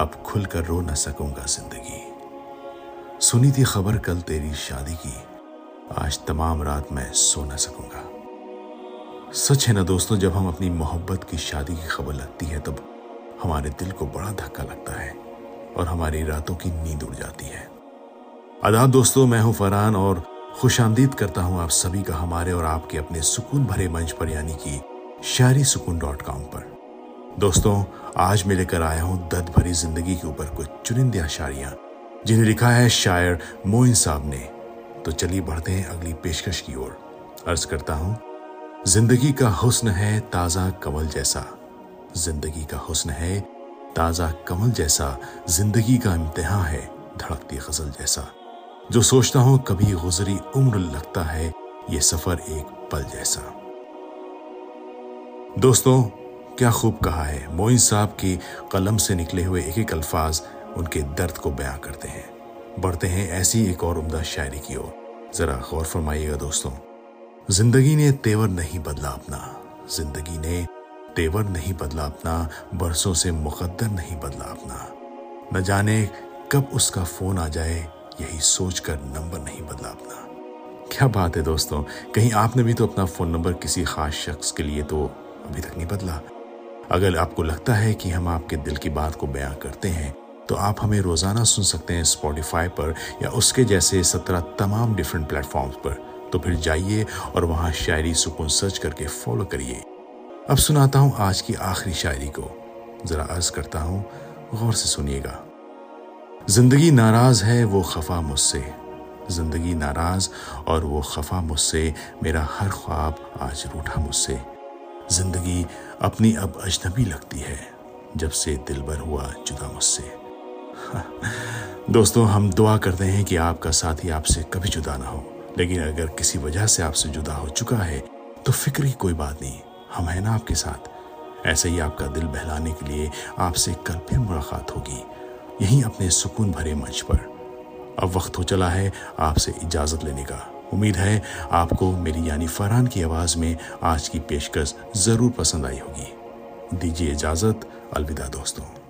अब खुलकर रो न सकूँगा ज़िंदगी। सुनी थी खबर कल तेरी शादी की। आज तमाम रात मैं सो न सकूँगा। सच है ना दोस्तों, जब हम अपनी मोहब्बत की शादी की खबर लगती है, तब हमारे दिल को बड़ा धक्का लगता है और हमारी रातों की नींद उड़ जाती है। आदाब दोस्तों, मैं हूँ फरहान और खुश करता हूँ आप सभी का हमारे और आपके अपने सुकून भरे मंच पर, यानी कि शायरी सुकून डॉट कॉम पर। दोस्तों, आज मैं लेकर आया हूँ दर्द भरी ज़िंदगी के ऊपर कुछ चुनिंदे अशारियाँ जिन्हें लिखा है शायर मोइन साहब ने। तो चलिए बढ़ते हैं अगली पेशकश की ओर। अर्ज़ करता हूँ, ज़िंदगी का हुस्न है ताज़ा कमल जैसा। ज़िंदगी का हुस्न है ताज़ा कमल जैसा। ज़िंदगी का इम्तहा है धड़कती गज़ल जैसा। जो सोचता हूँ कभी गुजरी उम्र लगता है, ये सफ़र एक पल जैसा। दोस्तों क्या खूब कहा है। मोइन साहब की कलम से निकले हुए एक एक अल्फाज उनके दर्द को बयां करते हैं। बढ़ते हैं ऐसी एक और उम्दा शायरी की ओर। जरा गौर फरमाइएगा दोस्तों। ज़िंदगी ने तेवर नहीं बदला अपना। ज़िंदगी ने तेवर नहीं बदला अपना। बरसों से मुकद्दर नहीं बदला अपना। न जाने कब उसका फ़ोन आ जाए। यही सोचकर नंबर नहीं बदला अपना। क्या बात है दोस्तों। कहीं आपने भी तो अपना फ़ोन नंबर किसी खास शख्स के लिए तो अभी तक नहीं बदला। अगर आपको लगता है कि हम आपके दिल की बात को बयां करते हैं तो आप हमें रोज़ाना सुन सकते हैं स्पॉटिफाई पर या उसके जैसे सत्रह तमाम डिफरेंट प्लेटफॉर्म्स पर। तो फिर जाइए और वहाँ शायरी सुकून सर्च करके फॉलो करिए। अब सुनाता हूँ आज की आखिरी शायरी को। जरा अर्ज़ करता हूँ, गौर से सुनिएगा। ज़िंदगी नाराज़ है, वो खफा मुझसे। ज़िंदगी नाराज़ और वो खफा मुझसे, मेरा हर ख्वाब आज रूठा मुझसे। ज़िंदगी अपनी अब अजनबी लगती है, जब से दिल भर हुआ जुदा मुझसे। दोस्तों, हम दुआ करते हैं कि आपका साथी आपसे कभी जुदा ना हो, लेकिन अगर किसी वजह से आपसे जुदा हो चुका है तो फ़िक्र ही कोई बात नहीं, हम हैं ना आपके साथ। ऐसे ही आपका दिल बहलाने के लिए आपसे कल फिर मुलाकात होगी, यहीं अपने सुकून भरे मंच पर। अब वक्त हो चला है आपसे इजाज़त लेने का। उम्मीद है आपको मेरी यानी फरहान की आवाज़ में आज की पेशकश ज़रूर पसंद आई होगी। दीजिए इजाज़त, अलविदा दोस्तों।